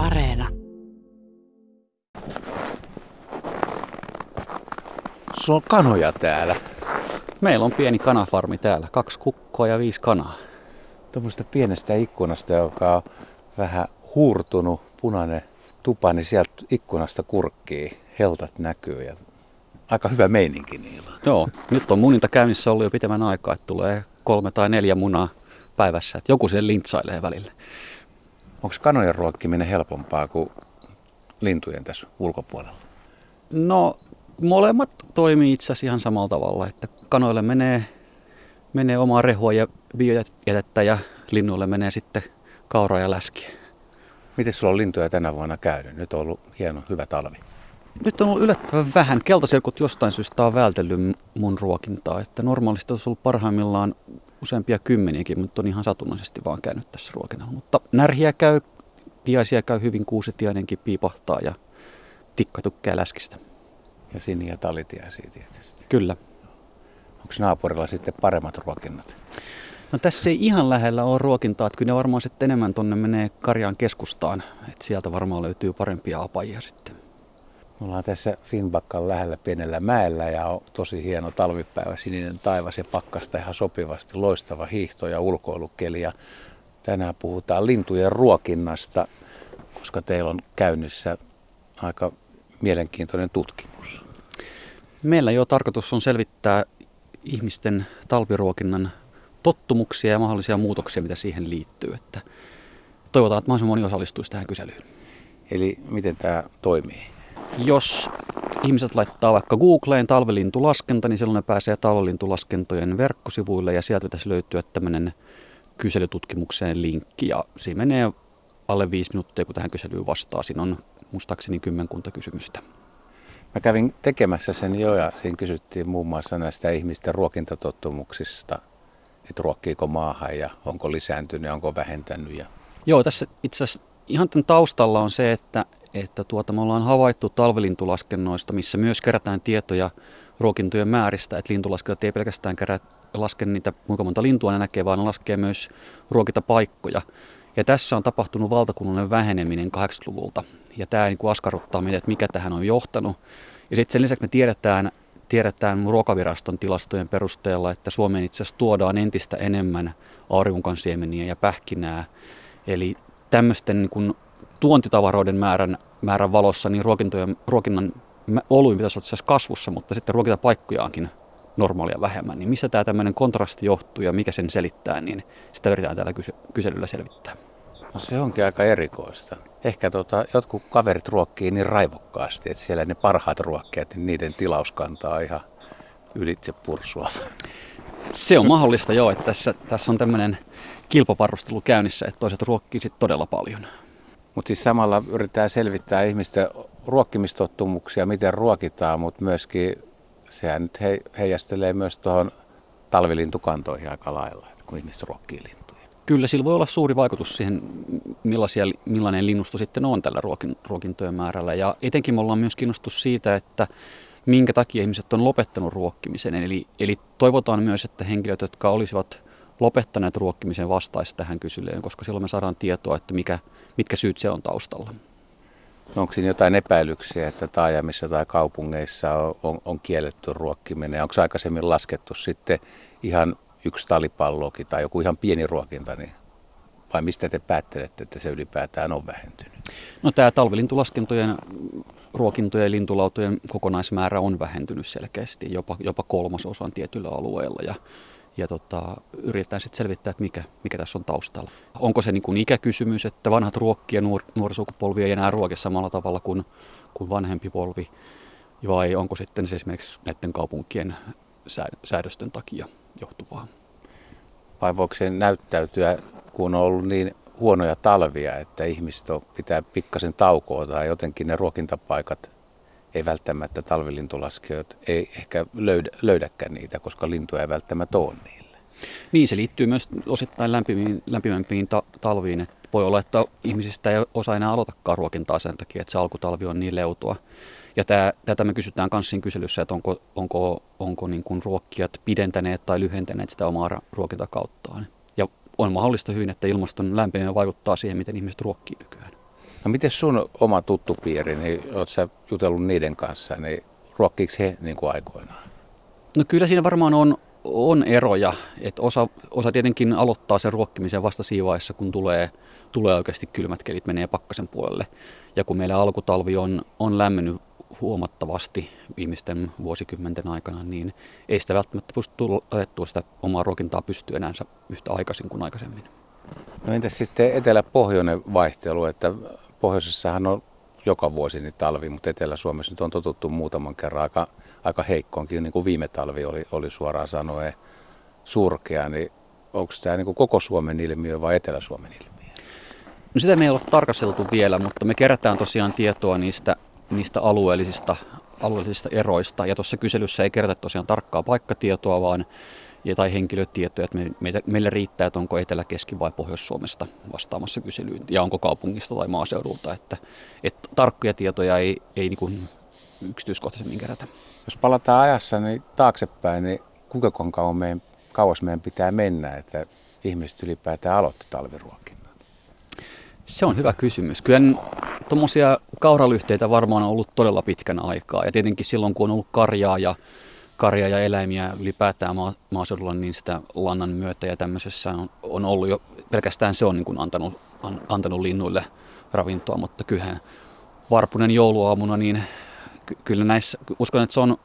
Areena. Sulla on kanoja täällä. Meillä on pieni kanafarmi täällä. Kaksi kukkoa ja viisi kanaa. Tuommoista pienestä ikkunasta, joka on vähän huurtunut punainen tupa, niin sieltä ikkunasta kurkkii. Heltat näkyy ja aika hyvä meininki niillä. Joo, nyt on muninta käynnissä ollut jo pitemmän aikaa, että tulee kolme tai neljä munaa päivässä. Että joku sen lintsailee välillä. Onko kanojen ruokkiminen helpompaa kuin lintujen tässä ulkopuolella? No, molemmat toimii itse asiassa ihan samalla tavalla, että kanoille menee, menee omaa rehua ja biojätettä ja linnuille menee sitten kauraa ja läskiä. Miten sulla on lintuja tänä vuonna käynyt? Nyt on ollut hieno, hyvä talvi. Nyt on ollut yllättävän vähän. Keltaserkut jostain syystä on vältellyt mun ruokintaa. Että normaalisti olisi ollut parhaimmillaan useampia kymmeniäkin, mutta on ihan satunnaisesti vaan käynyt tässä ruokinnalla. Mutta närhiä käy, tiaisia käy hyvin, kuusetiainenkin piipahtaa ja tikka tykkää läskistä. Ja siniä talitiaisia tietysti. Kyllä. Onko naapurilla sitten paremmat ruokinnat? No tässä ei ihan lähellä ole ruokintaa, että kyllä ne varmaan sitten enemmän tonne menee Karjaan keskustaan. Että sieltä varmaan löytyy parempia apajia sitten. Me ollaan tässä Finbakkan lähellä pienellä mäellä ja on tosi hieno talvipäivä, sininen taivas ja pakkasta ihan sopivasti, loistava hiihto ja ulkoilukeli. Ja tänään puhutaan lintujen ruokinnasta, koska teillä on käynnissä aika mielenkiintoinen tutkimus. Meillä jo tarkoitus on selvittää ihmisten talviruokinnan tottumuksia ja mahdollisia muutoksia, mitä siihen liittyy. Että toivotaan, että mahdollisimman moni osallistuisi tähän kyselyyn. Eli miten tämä toimii? Jos ihmiset laittaa vaikka Googleen talvelintulaskenta, niin silloin ne pääsee talvelintulaskentojen verkkosivuille ja sieltä pitäisi löytyä tämmöinen kyselytutkimukseen linkki ja siinä menee alle viisi minuuttia, kun tähän kyselyyn vastaa. Siinä on muistaakseni kymmenkunta kysymystä. Mä kävin tekemässä sen jo ja siinä kysyttiin muun muassa näistä ihmisten ruokintatottumuksista, että ruokkiiko maahan ja onko lisääntynyt ja onko vähentänyt. Ja... Joo, tässä itse asiassa ihan tämän taustalla on se, että, että tuota, me ollaan havaittu talvelintulaskennoista, missä myös kerätään tietoja ruokintojen määristä, että lintulaskennat ei pelkästään kerää, laske niitä, kuinka monta lintua ne näkee, vaan ne laskee myös ruokintapaikkoja. Ja tässä on tapahtunut valtakunnallinen väheneminen 80-luvulta. Ja tämä niin kuin askarruttaa meitä, että mikä tähän on johtanut. Ja sitten sen lisäksi me tiedetään, tiedetään ruokaviraston tilastojen perusteella, että Suomeen itse asiassa tuodaan entistä enemmän aurinkonsiemeniä ja pähkinää. Eli tämmöisten niin kuin tuontitavaroiden määrän, määrän valossa niin ruokintojen, ruokinnan oluin pitäisi olla kasvussa, mutta sitten ruokintapaikkojaankin normaalia vähemmän. Niin missä tämä tämmöinen kontrasti johtuu ja mikä sen selittää, niin sitä yritetään täällä kysy- kyselyllä selvittää. No se onkin aika erikoista. Ehkä tota, jotkut kaverit ruokkii niin raivokkaasti, että siellä ne parhaat ruokkijat, niin niiden tilaus kantaa ihan ylitse pursua. Se on mahdollista joo, että tässä, tässä on tämmöinen kilpaparustelu käynnissä, että toiset ruokkii sit todella paljon. Mutta siis samalla yritetään selvittää ihmisten ruokkimistottumuksia, miten ruokitaan, mutta myöskin sehän nyt he, heijastelee myös tuohon talvilintukantoihin aika lailla, että kun ihmiset ruokkii lintuja. Kyllä, sillä voi olla suuri vaikutus siihen, millaisia, millainen linnusto sitten on tällä ruokin, ruokintojen määrällä. Ja etenkin me ollaan myös kiinnostus siitä, että minkä takia ihmiset on lopettanut ruokkimisen. Eli, eli toivotaan myös, että henkilöt, jotka olisivat lopettaneet ruokkimisen vastaisi tähän kyselyyn, koska silloin me saadaan tietoa, että mikä, mitkä syyt siellä on taustalla. Onko siinä jotain epäilyksiä, että taajamissa tai kaupungeissa on, on, on kielletty ruokkiminen? Onko aikaisemmin laskettu sitten ihan yksi talipallokin tai joku ihan pieni ruokinta, niin vai mistä te päättelette, että se ylipäätään on vähentynyt? No tämä talvilintulaskentojen ruokintojen ja lintulautojen kokonaismäärä on vähentynyt selkeästi, jopa, jopa kolmasosan tietyllä alueella. Ja ja tota, yritetään sitten selvittää, että mikä, mikä tässä on taustalla. Onko se niin kuin ikäkysymys, että vanhat ruokki ja nuor, nuorisukupolvi ei enää ruoki samalla tavalla kuin, kuin vanhempi polvi, vai onko sitten se esimerkiksi näiden kaupunkien säädösten takia johtuvaa? Vai voiko se näyttäytyä, kun on ollut niin huonoja talvia, että ihmiset pitää pikkasen taukoa tai jotenkin ne ruokintapaikat ei välttämättä talvilintulaskijoita ei ehkä löydä, löydäkään niitä, koska lintuja ei välttämättä ole niille. Niin, se liittyy myös osittain lämpimiin, lämpimämpiin ta- talviin. Että voi olla, että ihmisistä ei osaa enää aloitakaan ruokintaa sen takia, että se alkutalvi on niin leutua. Ja tämä, tätä me kysytään myös siinä kyselyssä, että onko, onko, onko niin kuin ruokkijat pidentäneet tai lyhentäneet sitä omaa ruokintakauttaan. Ja on mahdollista hyvin, että ilmaston lämpeneminen vaikuttaa siihen, miten ihmiset ruokkii nykyään. No miten sun oma tuttupiiri, niin oot sä jutellut niiden kanssa, niin ruokkiiko he niin kuin aikoinaan? No kyllä siinä varmaan on, on eroja. että osa, osa tietenkin aloittaa sen ruokkimisen vasta siinä vaiheessa, kun tulee, tulee oikeasti kylmät kelit, menee pakkasen puolelle. Ja kun meillä alkutalvi on, on lämmennyt huomattavasti viimeisten vuosikymmenten aikana, niin ei sitä välttämättä pysty ajettua sitä omaa ruokintaa pystyä enää yhtä aikaisin kuin aikaisemmin. No entäs sitten etelä-pohjoinen vaihtelu, että pohjoisessahan on joka vuosi niin talvi, mutta Etelä-Suomessa nyt on totuttu muutaman kerran aika, aika heikkoonkin, niin kuin viime talvi oli, oli suoraan sanoen surkea, niin onko tämä niin koko Suomen ilmiö vai Etelä-Suomen ilmiö? No sitä me ei ole tarkasteltu vielä, mutta me kerätään tosiaan tietoa niistä, niistä alueellisista, alueellisista eroista. Ja tuossa kyselyssä ei kerätä tosiaan tarkkaa paikkatietoa, vaan tai henkilötietoja, että me, meitä, meille riittää, että onko Etelä-, Keski- vai Pohjois-Suomesta vastaamassa kyselyyn ja onko kaupungista tai maaseudulta. Että, että tarkkoja tietoja ei, ei niin kuin yksityiskohtaisemmin kerätä. Jos palataan ajassa niin taaksepäin, niin kuinka kauan meidän, kauas meidän pitää mennä, että ihmiset ylipäätään aloitti talviruokinnan? Se on hyvä kysymys. Kyllä tuommoisia kauralyhteitä varmaan on ollut todella pitkän aikaa. Ja tietenkin silloin, kun on ollut karjaa ja karja ja eläimiä ylipäätään maa, maaseudulla, niin sitä lannan myötä ja tämmöisessä on, on ollut jo, pelkästään se on niin kuin antanut, an, antanut linnuille ravintoa, mutta kyllähän varpunen jouluaamuna, niin kyllä näissä, uskon, että se on,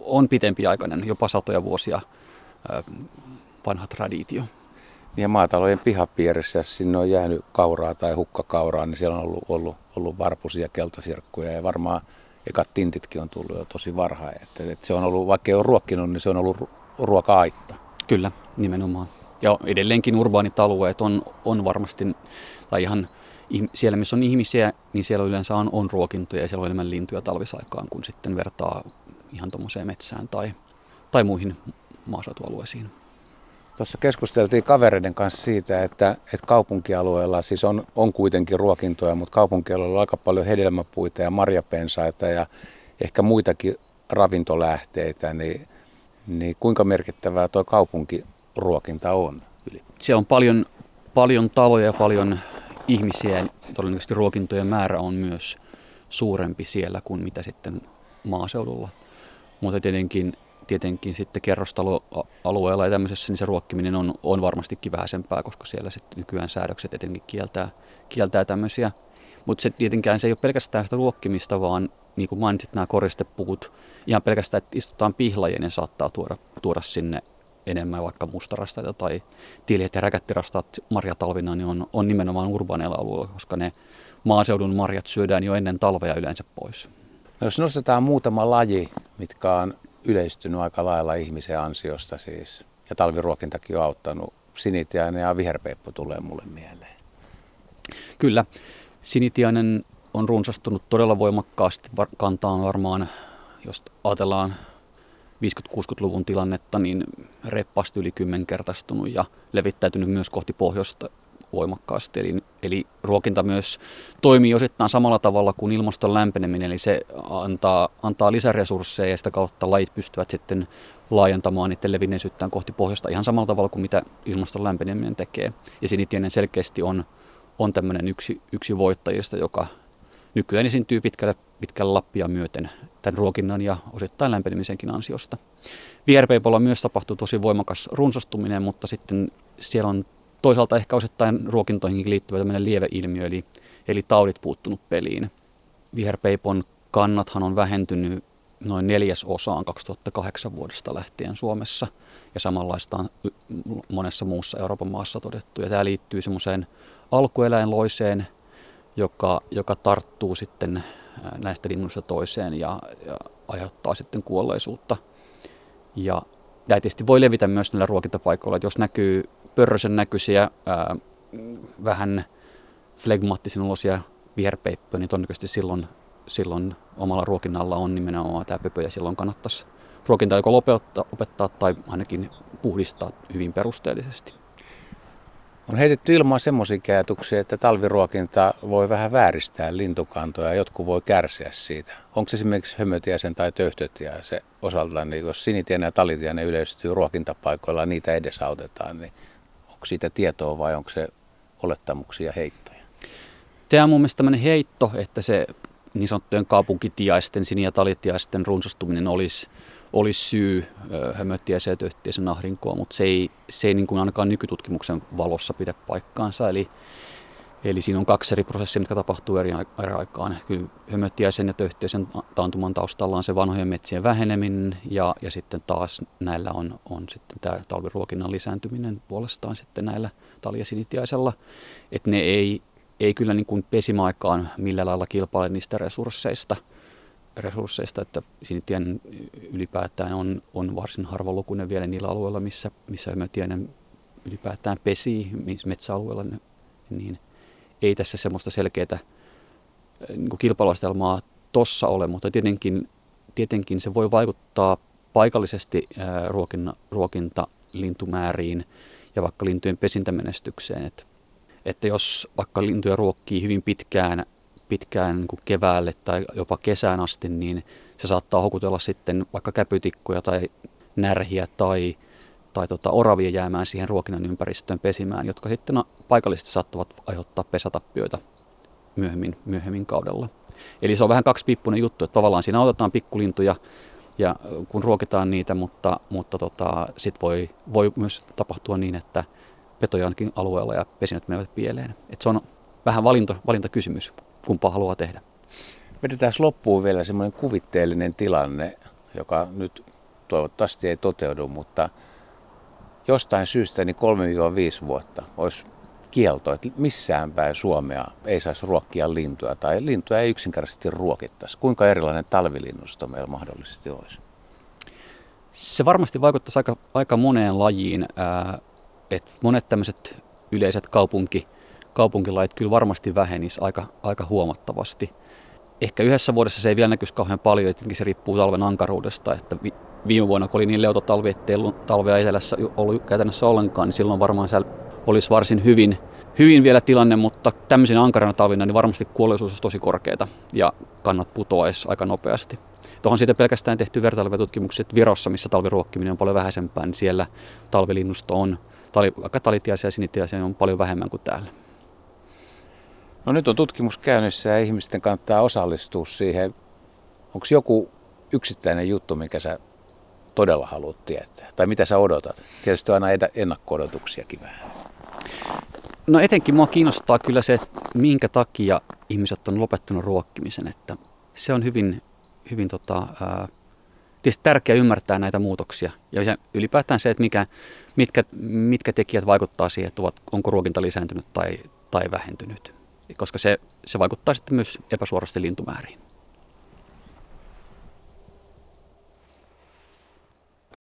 on pitempiaikainen, jopa satoja vuosia vanha traditio. Ja maatalojen pihapiirissä, jos sinne on jäänyt kauraa tai hukkakauraa, niin siellä on ollut, ollut, ollut varpusia keltasirkkuja ja varmaan ekat tintitkin on tullut jo tosi varhain. Että, että se on ollut, vaikka ei ole ruokkinut, niin se on ollut ruoka-aitta. Kyllä, nimenomaan. Ja edelleenkin urbaanit alueet on, on varmasti, tai ihan siellä missä on ihmisiä, niin siellä yleensä on, on ruokintoja ja siellä on enemmän lintuja talvisaikaan, kun sitten vertaa ihan tuommoiseen metsään tai, tai muihin maaseutualueisiin. Tuossa keskusteltiin kavereiden kanssa siitä, että, että kaupunkialueella siis on, on kuitenkin ruokintoja, mutta kaupunkialueella on aika paljon hedelmäpuita ja marjapensaita ja ehkä muitakin ravintolähteitä, niin, niin kuinka merkittävää tuo kaupunkiruokinta on? Siellä on paljon, paljon taloja ja paljon ihmisiä, todennäköisesti ruokintojen määrä on myös suurempi siellä kuin mitä sitten maaseudulla. Mutta tietenkin tietenkin sitten kerrostaloalueella ja tämmöisessä, niin se ruokkiminen on, on varmastikin vähäisempää, koska siellä sitten nykyään säädökset etenkin kieltää, kieltää tämmöisiä. Mutta se tietenkään se ei ole pelkästään sitä ruokkimista, vaan niin kuin mainitsit nämä koristepuut, ihan pelkästään, että istutaan pihlajen ja saattaa tuoda, tuoda sinne enemmän vaikka mustarastaita tai tiiliet ja räkättirastaat marjatalvina, niin on, on nimenomaan urbaaneilla alueilla, koska ne maaseudun marjat syödään jo ennen talvea yleensä pois. No jos nostetaan muutama laji, mitkä on yleistynyt aika lailla ihmisen ansiosta siis. Ja talviruokintakin on auttanut. Sinitiainen ja viherpeippo tulee mulle mieleen. Kyllä. Sinitiainen on runsastunut todella voimakkaasti. Kantaan varmaan, jos ajatellaan 50-60-luvun tilannetta, niin reippaasti yli kymmenkertaistunut ja levittäytynyt myös kohti pohjoista voimakkaasti. Eli, eli ruokinta myös toimii osittain samalla tavalla kuin ilmaston lämpeneminen, eli se antaa, antaa lisäresursseja ja sitä kautta lajit pystyvät sitten laajentamaan niiden levinneisyyttään kohti pohjoista ihan samalla tavalla kuin mitä ilmaston lämpeneminen tekee. Ja sinitienen selkeästi on, on tämmöinen yksi, yksi voittajista, joka nykyään esiintyy pitkälle, pitkälle Lappia myöten tämän ruokinnan ja osittain lämpenemisenkin ansiosta. Vierpeipolla myös tapahtuu tosi voimakas runsastuminen, mutta sitten siellä on toisaalta ehkä osittain ruokintoihin liittyvä tämmöinen lieveilmiö, eli, eli taudit puuttunut peliin. Viherpeipon kannathan on vähentynyt noin neljäs osaan 2008 vuodesta lähtien Suomessa, ja samanlaista on monessa muussa Euroopan maassa todettu. Ja tämä liittyy semmoiseen alkueläinloiseen, joka, joka tarttuu sitten näistä linnuista toiseen ja, ja aiheuttaa sitten kuolleisuutta. Ja tämä tietysti voi levitä myös näillä ruokintapaikoilla, että jos näkyy pörrösen näköisiä, ää, vähän flegmaattisen olosia viherpeippoja, niin todennäköisesti silloin, silloin omalla ruokinnalla on nimenomaan tämä pöpö ja silloin kannattaisi ruokinta joko lopettaa, opettaa tai ainakin puhdistaa hyvin perusteellisesti. On heitetty ilmaan semmoisia ajatuksia, että talviruokinta voi vähän vääristää lintukantoja ja jotkut voi kärsiä siitä. Onko se esimerkiksi hömötiäisen tai töyhtötiäisen osalta, niin jos sinitiainen ja talitiainen yleistyy ruokintapaikoilla niitä edesautetaan, niin onko siitä tietoa vai onko se olettamuksia heittoja? Tämä on mun mielestä tämmöinen heitto, että se niin sanottujen kaupunkitiaisten, sini- ja talitiaisten runsastuminen olisi, olisi syy hömötiäisen ja töhtiäisen ahdinkoa, mutta se ei, se ei niin kuin ainakaan nykytutkimuksen valossa pidä paikkaansa. Eli Eli siinä on kaksi eri prosessia, mitkä tapahtuu eri, eri aikaan. Kyllä hömötiäisen ja töhtiäisen taantuman taustalla on se vanhojen metsien väheneminen ja, ja sitten taas näillä on, on sitten tämä talviruokinnan lisääntyminen puolestaan sitten näillä taljasinitiaisella. Että ne ei, ei kyllä niin kuin pesimäaikaan millä lailla kilpaile niistä resursseista, resursseista että sinitien ylipäätään on, on varsin harvalukuinen vielä niillä alueilla, missä, missä hömötiäinen ylipäätään pesii, metsäalueella, niin – ei tässä semmoista selkeää äh, niin kilpailuastelmaa tossa ole, mutta tietenkin, tietenkin se voi vaikuttaa paikallisesti äh, ruokinta, ruokinta lintumääriin ja vaikka lintujen pesintämenestykseen. Että, että jos vaikka lintuja ruokkii hyvin pitkään, pitkään niin keväälle tai jopa kesään asti, niin se saattaa hokutella sitten vaikka käpytikkoja tai närhiä tai tai tota, oravia jäämään siihen ruokinnan ympäristöön pesimään, jotka sitten paikallisesti saattavat aiheuttaa pesatappioita myöhemmin, myöhemmin kaudella. Eli se on vähän kaksipiippunen juttu, että tavallaan siinä autetaan pikkulintuja ja kun ruokitaan niitä, mutta, mutta tota, sitten voi, voi myös tapahtua niin, että petojankin alueella ja pesinät menevät pieleen. Et se on vähän valinta, valintakysymys, kumpaa haluaa tehdä. Vedetään loppuun vielä semmoinen kuvitteellinen tilanne, joka nyt toivottavasti ei toteudu, mutta jostain syystä niin 3-5 vuotta olisi kielto, että missään päin Suomea ei saisi ruokkia lintuja tai lintuja ei yksinkertaisesti ruokittaisi. Kuinka erilainen talvilinnusto meillä mahdollisesti olisi? Se varmasti vaikuttaisi aika, aika moneen lajiin. että monet tämmöiset yleiset kaupunki, kaupunkilait kyllä varmasti vähenisi aika, aika huomattavasti. Ehkä yhdessä vuodessa se ei vielä näkyisi kauhean paljon, etenkin se riippuu talven ankaruudesta, että viime vuonna, kun oli niin leuto talvi, ettei talvea etelässä ollut käytännössä ollenkaan, niin silloin varmaan siellä olisi varsin hyvin, hyvin vielä tilanne, mutta tämmöisenä ankarana talvina niin varmasti kuolleisuus olisi tosi korkeata ja kannat putoaisi aika nopeasti. Tuohon siitä pelkästään tehty että Virossa, missä talviruokkiminen on paljon vähäisempää, niin siellä talvilinnusto on, tali, vaikka talitiaisia ja sinitiaisia on paljon vähemmän kuin täällä. No nyt on tutkimus käynnissä ja ihmisten kannattaa osallistua siihen. Onko joku yksittäinen juttu, mikä sä todella haluat tietää? Tai mitä sä odotat? Tietysti on aina ennakko-odotuksiakin vähän. No etenkin mua kiinnostaa kyllä se, että minkä takia ihmiset on lopettanut ruokkimisen. Että se on hyvin, hyvin tota, ää, tietysti tärkeää ymmärtää näitä muutoksia. Ja ylipäätään se, että mikä, mitkä, mitkä tekijät vaikuttaa siihen, että ovat, onko ruokinta lisääntynyt tai, tai vähentynyt. Koska se, se vaikuttaa sitten myös epäsuorasti lintumääriin.